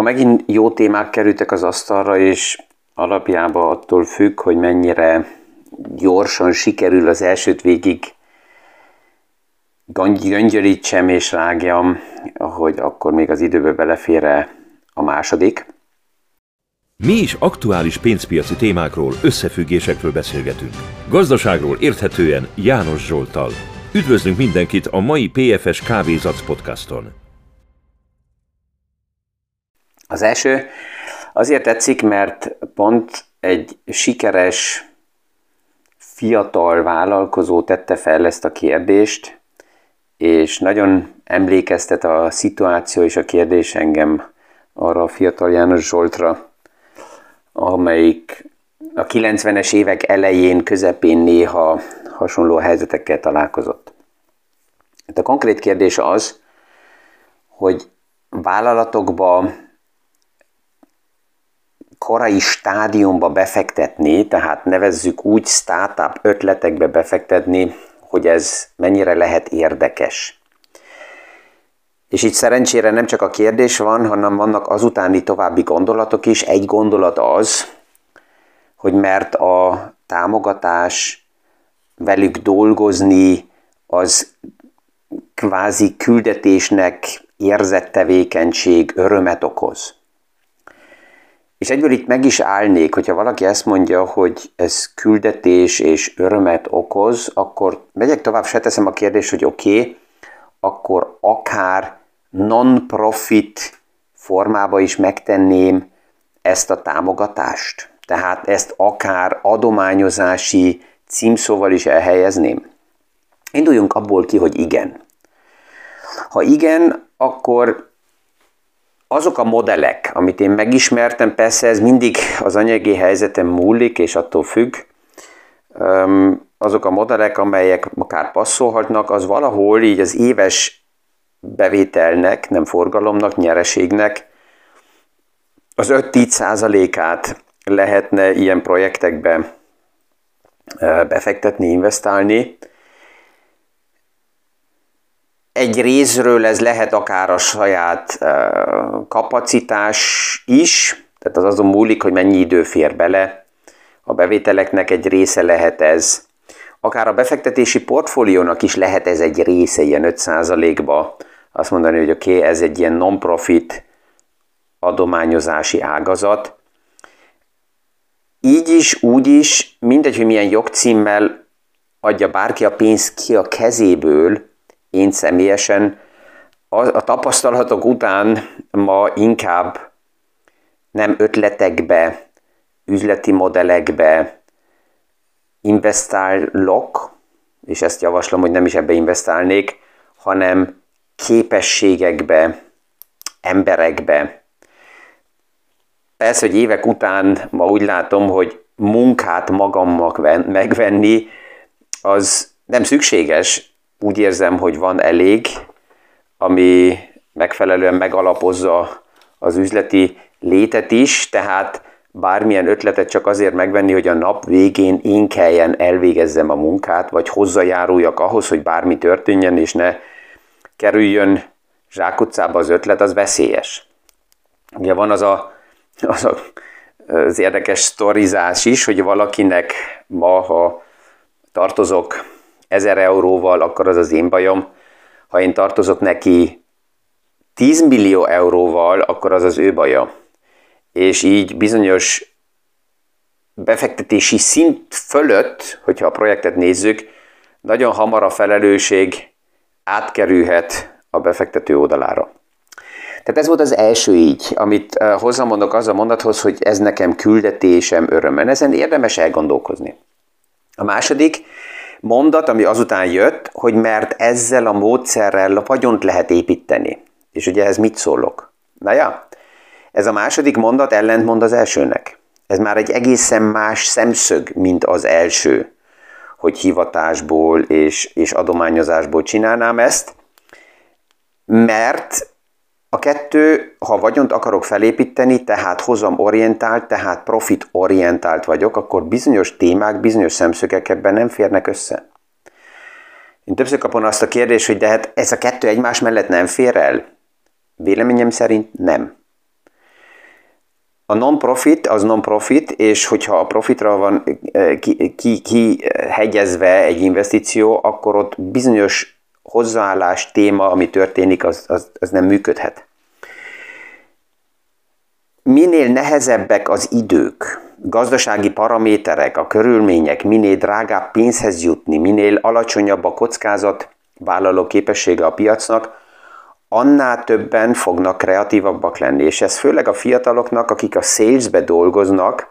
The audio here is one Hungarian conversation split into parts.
Ma megint jó témák kerültek az asztalra, és alapjában attól függ, hogy mennyire gyorsan sikerül az elsőt végig göngyölítsem és rágjam, hogy akkor még az időbe belefér a második. Mi is aktuális pénzpiaci témákról, összefüggésekről beszélgetünk. Gazdaságról érthetően János Zsoltal. Üdvözlünk mindenkit a mai PFS Kávézac podcaston. Az első azért tetszik, mert pont egy sikeres fiatal vállalkozó tette fel ezt a kérdést, és nagyon emlékeztet a szituáció és a kérdés engem arra a fiatal János Zsoltra, amelyik a 90-es évek elején, közepén néha hasonló helyzetekkel találkozott. Hát a konkrét kérdés az, hogy vállalatokba korai stádiumba befektetni, tehát nevezzük úgy startup ötletekbe befektetni, hogy ez mennyire lehet érdekes. És itt szerencsére nem csak a kérdés van, hanem vannak azutáni további gondolatok is. Egy gondolat az, hogy mert a támogatás, velük dolgozni, az kvázi küldetésnek érzett tevékenység örömet okoz. És egyből itt meg is állnék, hogyha valaki ezt mondja, hogy ez küldetés és örömet okoz, akkor megyek tovább, se teszem a kérdést, hogy oké, okay, akkor akár non-profit formába is megtenném ezt a támogatást. Tehát ezt akár adományozási címszóval is elhelyezném. Induljunk abból ki, hogy igen. Ha igen, akkor azok a modellek, amit én megismertem, persze ez mindig az anyagi helyzetem múlik, és attól függ, azok a modellek, amelyek akár passzolhatnak, az valahol így az éves bevételnek, nem forgalomnak, nyereségnek az 5-10 százalékát lehetne ilyen projektekbe befektetni, investálni, egy részről ez lehet akár a saját kapacitás is, tehát az azon múlik, hogy mennyi idő fér bele. A bevételeknek egy része lehet ez. Akár a befektetési portfóliónak is lehet ez egy része, ilyen 5%-ba. Azt mondani, hogy oké, okay, ez egy ilyen non-profit adományozási ágazat. Így is, úgy is, mindegy, hogy milyen jogcímmel adja bárki a pénzt ki a kezéből, én személyesen a, a tapasztalatok után ma inkább nem ötletekbe, üzleti modellekbe investálok, és ezt javaslom, hogy nem is ebbe investálnék, hanem képességekbe, emberekbe. Persze, hogy évek után ma úgy látom, hogy munkát magamnak megvenni, az nem szükséges, úgy érzem, hogy van elég, ami megfelelően megalapozza az üzleti létet is, tehát bármilyen ötletet csak azért megvenni, hogy a nap végén én kelljen elvégezzem a munkát, vagy hozzajáruljak ahhoz, hogy bármi történjen, és ne kerüljön zsákutcába az ötlet, az veszélyes. Ugye van az a, az, a, az érdekes sztorizás is, hogy valakinek ma, ha tartozok 1000 euróval, akkor az az én bajom. Ha én tartozok neki 10 millió euróval, akkor az az ő baja. És így bizonyos befektetési szint fölött, hogyha a projektet nézzük, nagyon hamar a felelősség átkerülhet a befektető oldalára. Tehát ez volt az első így, amit eh, hozzámondok az a mondathoz, hogy ez nekem küldetésem, örömmel. Ezen érdemes elgondolkozni. A második, mondat, ami azután jött, hogy mert ezzel a módszerrel a vagyont lehet építeni. És ugye ez mit szólok? Na ja, ez a második mondat ellentmond az elsőnek. Ez már egy egészen más szemszög, mint az első, hogy hivatásból és, és adományozásból csinálnám ezt, mert a kettő, ha vagyont akarok felépíteni, tehát hozam orientált, tehát profit orientált vagyok, akkor bizonyos témák, bizonyos szemszögek ebben nem férnek össze. Én többször kapom azt a kérdést, hogy de hát ez a kettő egymás mellett nem fér el? Véleményem szerint nem. a non-profit az non-profit, és hogyha a profitra van kihegyezve ki, ki egy investíció, akkor ott bizonyos hozzáállás, téma, ami történik, az, az, az nem működhet. Minél nehezebbek az idők, gazdasági paraméterek, a körülmények, minél drágább pénzhez jutni, minél alacsonyabb a kockázat vállaló képessége a piacnak, annál többen fognak kreatívabbak lenni. És ez főleg a fiataloknak, akik a salesbe dolgoznak,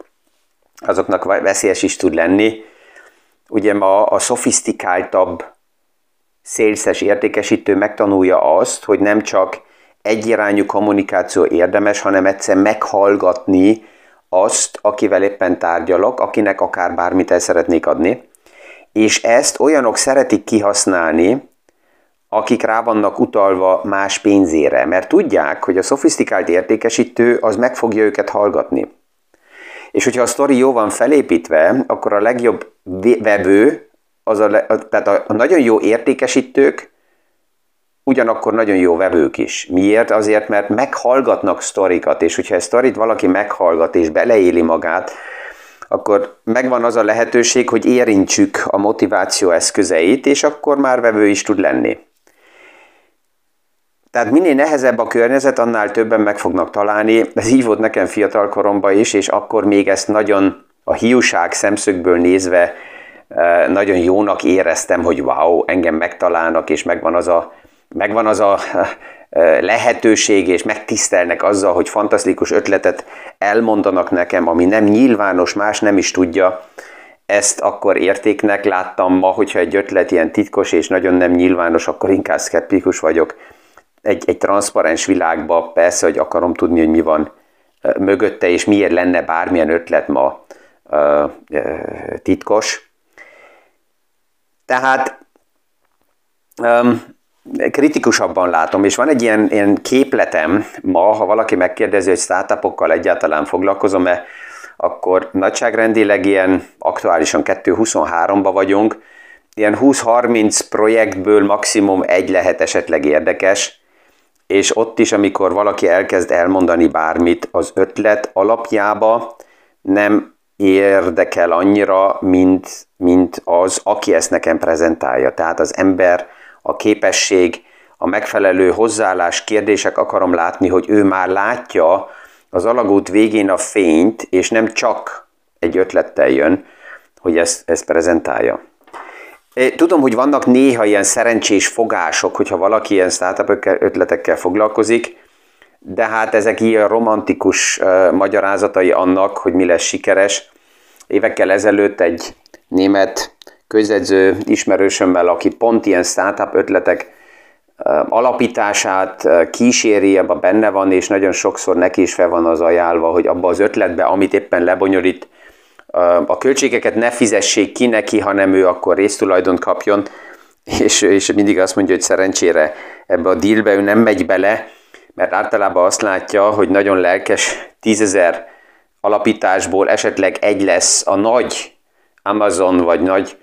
azoknak veszélyes is tud lenni. Ugye ma a szofisztikáltabb szélszes értékesítő megtanulja azt, hogy nem csak egyirányú kommunikáció érdemes, hanem egyszer meghallgatni azt, akivel éppen tárgyalok, akinek akár bármit el szeretnék adni. És ezt olyanok szeretik kihasználni, akik rá vannak utalva más pénzére, mert tudják, hogy a szofisztikált értékesítő az meg fogja őket hallgatni. És hogyha a sztori jó van felépítve, akkor a legjobb vevő, az a, tehát a, a nagyon jó értékesítők ugyanakkor nagyon jó vevők is. Miért? Azért, mert meghallgatnak sztorikat, és hogyha egy sztorit valaki meghallgat és beleéli magát, akkor megvan az a lehetőség, hogy érintsük a motiváció eszközeit, és akkor már vevő is tud lenni. Tehát minél nehezebb a környezet, annál többen meg fognak találni. Ez így volt nekem fiatal koromban is, és akkor még ezt nagyon a hiúság szemszögből nézve nagyon jónak éreztem, hogy wow, engem megtalálnak, és megvan az a, megvan az a eh, lehetőség, és megtisztelnek azzal, hogy fantasztikus ötletet elmondanak nekem, ami nem nyilvános, más nem is tudja. Ezt akkor értéknek láttam ma, hogyha egy ötlet ilyen titkos és nagyon nem nyilvános, akkor inkább szkeptikus vagyok egy, egy transzparens világba persze, hogy akarom tudni, hogy mi van mögötte, és miért lenne bármilyen ötlet ma titkos. Tehát um, kritikusabban látom, és van egy ilyen, ilyen képletem ma, ha valaki megkérdezi, hogy startupokkal egyáltalán foglalkozom-e, akkor nagyságrendileg ilyen aktuálisan 2.23-ba vagyunk, ilyen 20-30 projektből maximum egy lehet esetleg érdekes, és ott is, amikor valaki elkezd elmondani bármit, az ötlet alapjába nem érdekel annyira, mint, mint az, aki ezt nekem prezentálja. Tehát az ember, a képesség, a megfelelő hozzáállás, kérdések akarom látni, hogy ő már látja az alagút végén a fényt, és nem csak egy ötlettel jön, hogy ezt, ezt prezentálja. Tudom, hogy vannak néha ilyen szerencsés fogások, hogyha valaki ilyen startup ötletekkel foglalkozik, de hát ezek ilyen romantikus magyarázatai annak, hogy mi lesz sikeres. Évekkel ezelőtt egy német közedző ismerősömmel, aki pont ilyen startup ötletek alapítását kíséri, abban benne van, és nagyon sokszor neki is fel van az ajánlva, hogy abba az ötletbe, amit éppen lebonyolít, a költségeket ne fizessék ki neki, hanem ő akkor résztulajdont kapjon, és, és mindig azt mondja, hogy szerencsére ebbe a dealbe ő nem megy bele, mert általában azt látja, hogy nagyon lelkes tízezer alapításból esetleg egy lesz a nagy Amazon vagy nagy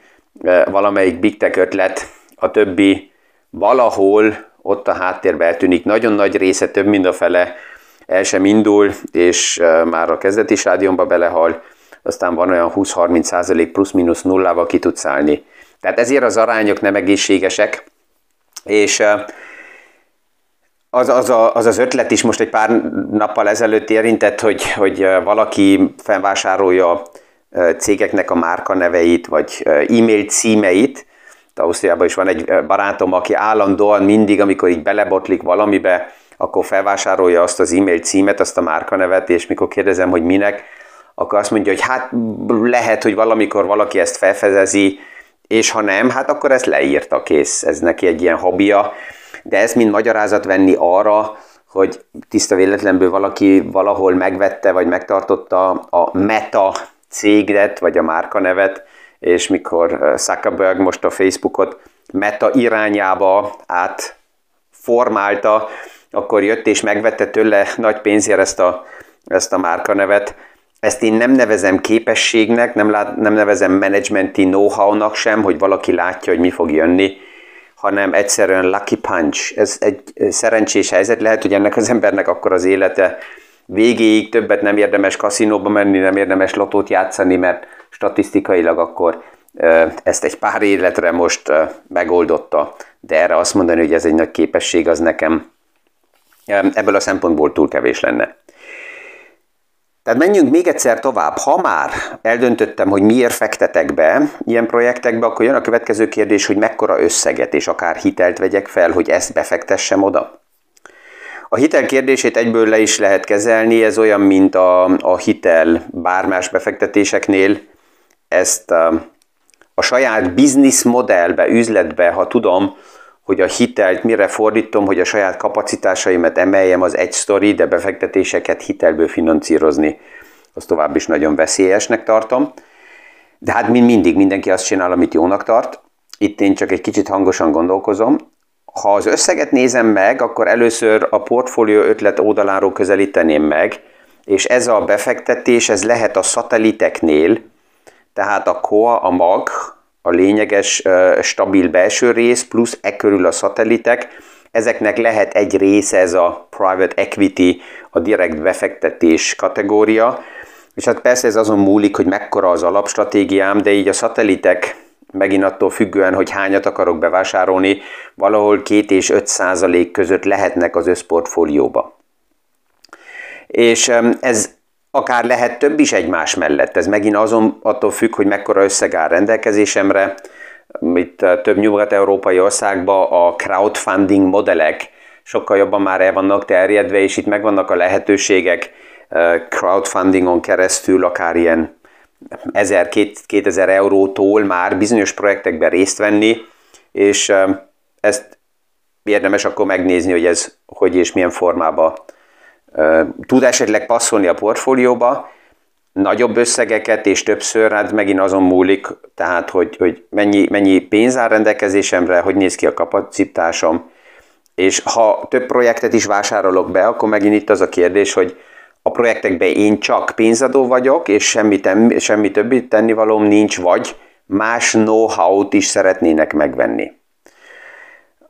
valamelyik Big Tech ötlet, a többi valahol ott a háttérbe eltűnik. Nagyon nagy része, több mint a fele el sem indul, és már a kezdeti stádiumba belehal, aztán van olyan 20-30 százalék plusz-minusz nullával ki tudsz állni. Tehát ezért az arányok nem egészségesek, és az az, a, az az ötlet is most egy pár nappal ezelőtt érintett, hogy, hogy valaki felvásárolja cégeknek a márkaneveit, vagy e-mail címeit. Ausztriában is van egy barátom, aki állandóan mindig, amikor így belebotlik valamibe, akkor felvásárolja azt az e-mail címet, azt a márkanevet, és mikor kérdezem, hogy minek, akkor azt mondja, hogy hát lehet, hogy valamikor valaki ezt felfedezi, és ha nem, hát akkor ezt leírta kész, ez neki egy ilyen hobbija, de ezt mind magyarázat venni arra, hogy tiszta véletlenből valaki valahol megvette, vagy megtartotta a Meta céget, vagy a márkanevet, és mikor Zuckerberg most a Facebookot Meta irányába átformálta, akkor jött és megvette tőle nagy pénzért ezt a, ezt a márkanevet, ezt én nem nevezem képességnek, nem, lát, nem nevezem menedzsmenti know-how-nak sem, hogy valaki látja, hogy mi fog jönni, hanem egyszerűen lucky punch. Ez egy szerencsés helyzet. Lehet, hogy ennek az embernek akkor az élete végéig többet nem érdemes kaszinóba menni, nem érdemes lotót játszani, mert statisztikailag akkor ezt egy pár életre most megoldotta, de erre azt mondani, hogy ez egy nagy képesség, az nekem ebből a szempontból túl kevés lenne. Tehát menjünk még egyszer tovább. Ha már eldöntöttem, hogy miért fektetek be ilyen projektekbe, akkor jön a következő kérdés, hogy mekkora összeget és akár hitelt vegyek fel, hogy ezt befektessem oda. A hitel kérdését egyből le is lehet kezelni, ez olyan, mint a, a hitel bármás befektetéseknél. Ezt a, a saját biznisz modellbe, üzletbe, ha tudom, hogy a hitelt mire fordítom, hogy a saját kapacitásaimat emeljem, az egy sztori, de befektetéseket hitelből finanszírozni, az tovább is nagyon veszélyesnek tartom. De hát mind mindig mindenki azt csinál, amit jónak tart. Itt én csak egy kicsit hangosan gondolkozom. Ha az összeget nézem meg, akkor először a portfólió ötlet oldaláról közelíteném meg, és ez a befektetés, ez lehet a szateliteknél, tehát a COA, a MAG, a lényeges, stabil belső rész, plusz e körül a szatelitek. Ezeknek lehet egy része ez a private equity, a direkt befektetés kategória, és hát persze ez azon múlik, hogy mekkora az alapstratégiám, de így a szatelitek megint attól függően, hogy hányat akarok bevásárolni, valahol 2 és 5 százalék között lehetnek az összportfólióba. És ez akár lehet több is egymás mellett. Ez megint azon attól függ, hogy mekkora összeg áll rendelkezésemre. Itt eh, több nyugat-európai országban a crowdfunding modellek sokkal jobban már el vannak terjedve, és itt megvannak a lehetőségek eh, crowdfundingon keresztül, akár ilyen 1000-2000 eurótól már bizonyos projektekben részt venni, és eh, ezt érdemes akkor megnézni, hogy ez hogy és milyen formában tud esetleg passzolni a portfólióba, nagyobb összegeket és többször, hát megint azon múlik, tehát hogy, hogy mennyi, mennyi pénz áll rendelkezésemre, hogy néz ki a kapacitásom, és ha több projektet is vásárolok be, akkor megint itt az a kérdés, hogy a projektekben én csak pénzadó vagyok, és semmi, tem, semmi többi tennivalóm nincs, vagy más know-how-t is szeretnének megvenni.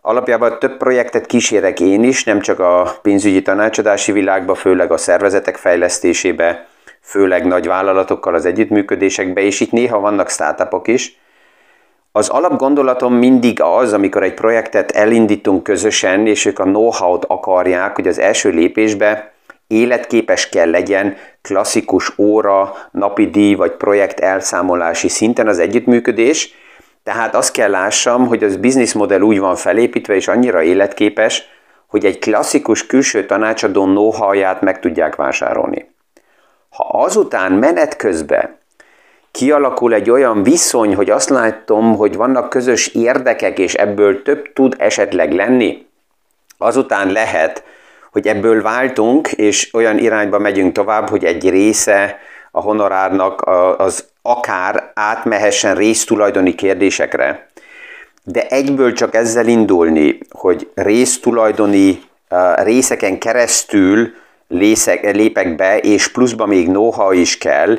Alapjában több projektet kísérek én is, nem csak a pénzügyi tanácsadási világba, főleg a szervezetek fejlesztésébe, főleg nagy vállalatokkal az együttműködésekbe, és itt néha vannak startupok is. Az alapgondolatom mindig az, amikor egy projektet elindítunk közösen, és ők a know-how-t akarják, hogy az első lépésbe életképes kell legyen, klasszikus óra, napi díj vagy projekt elszámolási szinten az együttműködés, tehát azt kell lássam, hogy az bizniszmodell úgy van felépítve és annyira életképes, hogy egy klasszikus külső tanácsadó know meg tudják vásárolni. Ha azután menet közben kialakul egy olyan viszony, hogy azt látom, hogy vannak közös érdekek, és ebből több tud esetleg lenni, azután lehet, hogy ebből váltunk, és olyan irányba megyünk tovább, hogy egy része a honorárnak az akár átmehessen résztulajdoni kérdésekre, de egyből csak ezzel indulni, hogy résztulajdoni részeken keresztül lépek be, és pluszba még know is kell,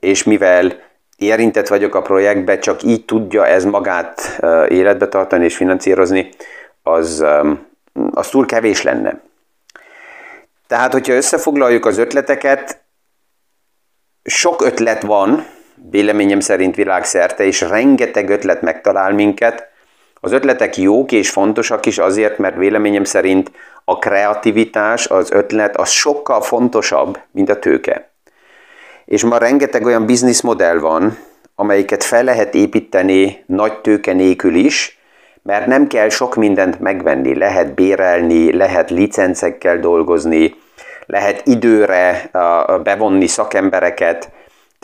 és mivel érintett vagyok a projektbe, csak így tudja ez magát életbe tartani és finanszírozni, az, az túl kevés lenne. Tehát, hogyha összefoglaljuk az ötleteket, sok ötlet van, véleményem szerint világszerte, és rengeteg ötlet megtalál minket. Az ötletek jók és fontosak is azért, mert véleményem szerint a kreativitás, az ötlet, az sokkal fontosabb, mint a tőke. És ma rengeteg olyan bizniszmodell van, amelyiket fel lehet építeni nagy tőke nélkül is, mert nem kell sok mindent megvenni, lehet bérelni, lehet licencekkel dolgozni, lehet időre bevonni szakembereket,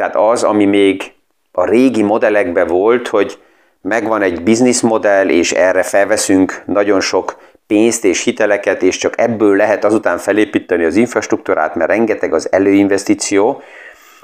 tehát az, ami még a régi modellekben volt, hogy megvan egy bizniszmodell, és erre felveszünk nagyon sok pénzt és hiteleket, és csak ebből lehet azután felépíteni az infrastruktúrát, mert rengeteg az előinvestíció.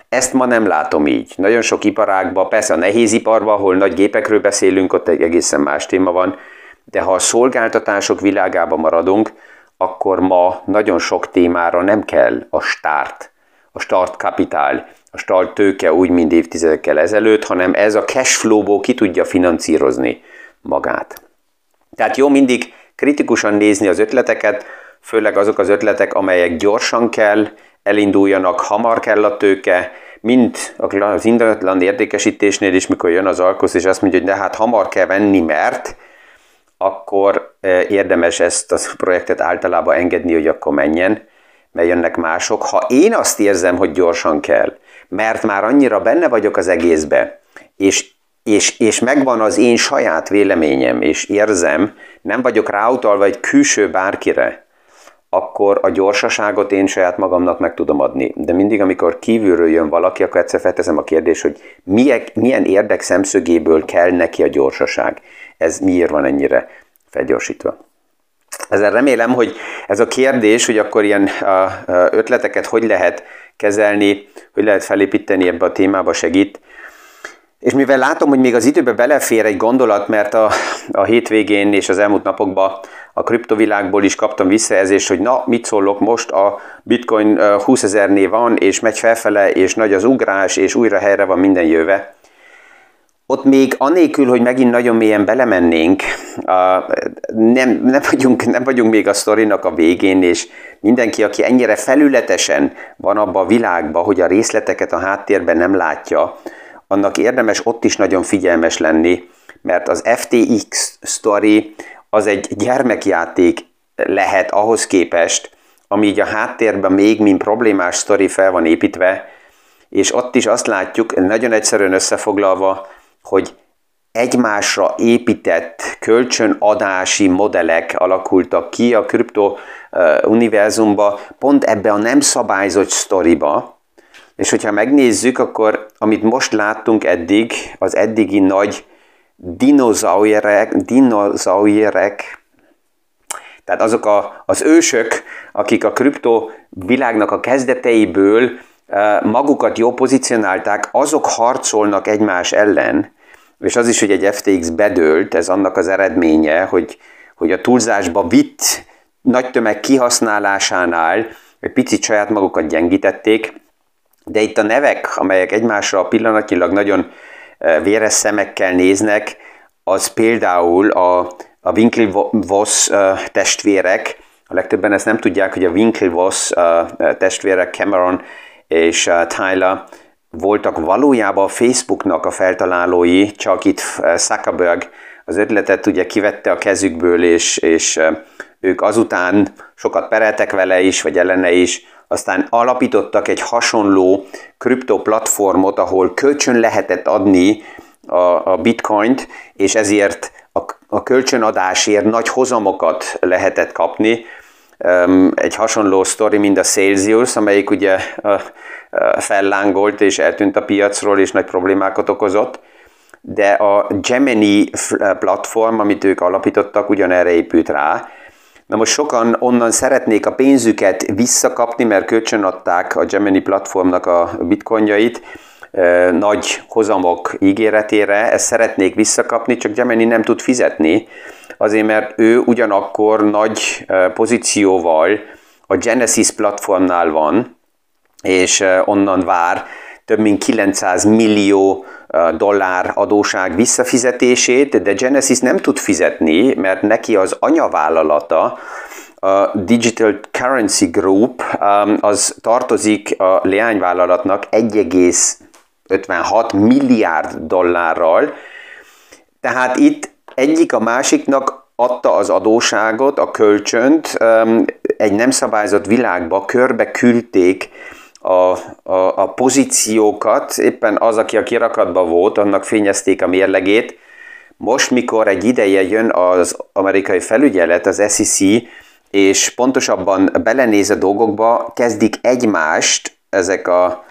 Ezt ma nem látom így. Nagyon sok iparágban, persze a nehéziparban, ahol nagy gépekről beszélünk, ott egy egészen más téma van, de ha a szolgáltatások világában maradunk, akkor ma nagyon sok témára nem kell a start, a start kapitál, a start tőke úgy, mint évtizedekkel ezelőtt, hanem ez a cashflow-ból ki tudja finanszírozni magát. Tehát jó mindig kritikusan nézni az ötleteket, főleg azok az ötletek, amelyek gyorsan kell elinduljanak, hamar kell a tőke, mint az ingatlan értékesítésnél is, mikor jön az alkosz, és azt mondja, hogy de hát hamar kell venni, mert akkor érdemes ezt a projektet általában engedni, hogy akkor menjen, mert jönnek mások. Ha én azt érzem, hogy gyorsan kell, mert már annyira benne vagyok az egészbe, és, és, és megvan az én saját véleményem, és érzem, nem vagyok ráutalva egy külső bárkire, akkor a gyorsaságot én saját magamnak meg tudom adni. De mindig, amikor kívülről jön valaki, akkor egyszer felteszem a kérdést, hogy milyen, milyen érdek szemszögéből kell neki a gyorsaság. Ez miért van ennyire felgyorsítva? Ezzel remélem, hogy ez a kérdés, hogy akkor ilyen ötleteket hogy lehet kezelni, hogy lehet felépíteni ebbe a témába segít. És mivel látom, hogy még az időbe belefér egy gondolat, mert a, a hétvégén és az elmúlt napokban a kriptovilágból is kaptam visszajelzést, hogy na, mit szólok most, a bitcoin 20 ezernél van, és megy felfele, és nagy az ugrás, és újra helyre van minden jöve. Ott még anélkül, hogy megint nagyon mélyen belemennénk, nem, nem, vagyunk, nem vagyunk még a sztorinak a végén, és mindenki, aki ennyire felületesen van abban a világban, hogy a részleteket a háttérben nem látja, annak érdemes ott is nagyon figyelmes lenni, mert az FTX story az egy gyermekjáték lehet ahhoz képest, ami így a háttérben még mint problémás sztori fel van építve, és ott is azt látjuk, nagyon egyszerűen összefoglalva, hogy egymásra épített kölcsönadási modellek alakultak ki a kripto univerzumba, pont ebbe a nem szabályzott sztoriba, és hogyha megnézzük, akkor amit most láttunk eddig, az eddigi nagy dinozaurek, dinozaurek, tehát azok a, az ősök, akik a kripto világnak a kezdeteiből magukat jó pozícionálták, azok harcolnak egymás ellen, és az is, hogy egy FTX bedőlt, ez annak az eredménye, hogy, hogy a túlzásba vitt nagy tömeg kihasználásánál egy picit saját magukat gyengítették, de itt a nevek, amelyek egymásra pillanatilag nagyon véres szemekkel néznek, az például a, a Winklevoss testvérek, a legtöbben ezt nem tudják, hogy a Winklevoss testvérek Cameron és Tyler voltak valójában a Facebooknak a feltalálói, csak itt Zuckerberg az ötletet ugye kivette a kezükből, és, és ők azután sokat pereltek vele is, vagy ellene is, aztán alapítottak egy hasonló kriptoplatformot, ahol kölcsön lehetett adni a, a bitcoint, és ezért a, a kölcsönadásért nagy hozamokat lehetett kapni. Egy hasonló sztori, mint a Celsius, amelyik ugye fellángolt és eltűnt a piacról, és nagy problémákat okozott. De a Gemini platform, amit ők alapítottak, ugyanerre épült rá, Na most sokan onnan szeretnék a pénzüket visszakapni, mert kölcsönadták a Gemini platformnak a bitcoinjait, nagy hozamok ígéretére, ezt szeretnék visszakapni, csak Gemini nem tud fizetni, azért mert ő ugyanakkor nagy pozícióval a Genesis platformnál van, és onnan vár több mint 900 millió dollár adóság visszafizetését, de Genesis nem tud fizetni, mert neki az anyavállalata, a Digital Currency Group, az tartozik a leányvállalatnak 1,56 milliárd dollárral, tehát itt egyik a másiknak adta az adóságot, a kölcsönt, egy nem szabályzott világba körbe küldték a, a, a pozíciókat, éppen az, aki a kirakatban volt, annak fényezték a mérlegét. Most, mikor egy ideje jön az amerikai felügyelet, az SEC, és pontosabban belenéz a dolgokba, kezdik egymást ezek a,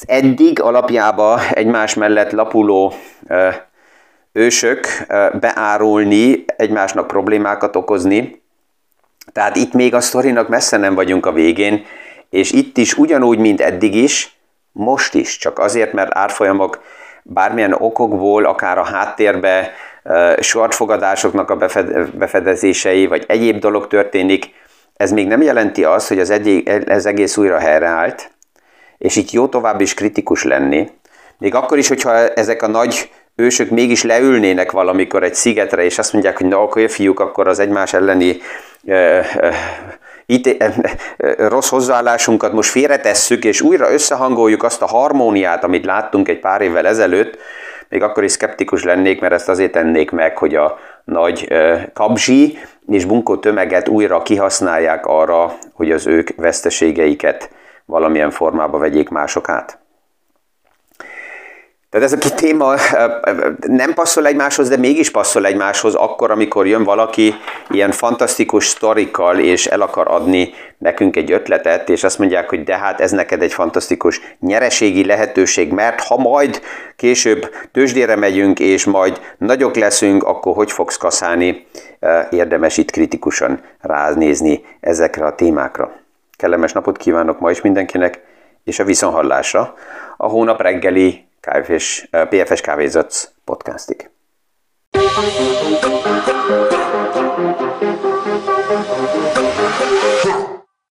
az eddig alapjába egymás mellett lapuló ősök beárulni, egymásnak problémákat okozni. Tehát itt még a sztorinak messze nem vagyunk a végén, és itt is ugyanúgy, mint eddig is, most is, csak azért, mert árfolyamok bármilyen okokból, akár a háttérbe sortfogadásoknak a befedezései, vagy egyéb dolog történik, ez még nem jelenti azt, hogy az egyik, ez egész újra helyreállt, és itt jó tovább is kritikus lenni. Még akkor is, hogyha ezek a nagy ősök mégis leülnének valamikor egy szigetre, és azt mondják, hogy na, akkor fiúk, akkor az egymás elleni itt, rossz hozzáállásunkat most félretesszük, és újra összehangoljuk azt a harmóniát, amit láttunk egy pár évvel ezelőtt, még akkor is szkeptikus lennék, mert ezt azért tennék meg, hogy a nagy kabzsi és bunkó tömeget újra kihasználják arra, hogy az ők veszteségeiket valamilyen formába vegyék mások át. Tehát ez a két téma nem passzol egymáshoz, de mégis passzol egymáshoz akkor, amikor jön valaki ilyen fantasztikus sztorikkal, és el akar adni nekünk egy ötletet, és azt mondják, hogy de hát ez neked egy fantasztikus nyereségi lehetőség, mert ha majd később tőzsdére megyünk, és majd nagyok leszünk, akkor hogy fogsz kaszálni? Érdemes itt kritikusan ránézni ezekre a témákra. Kellemes napot kívánok ma is mindenkinek, és a viszonhallásra a hónap reggeli kávés, PFS Kávézatsz podcastig. Thank you.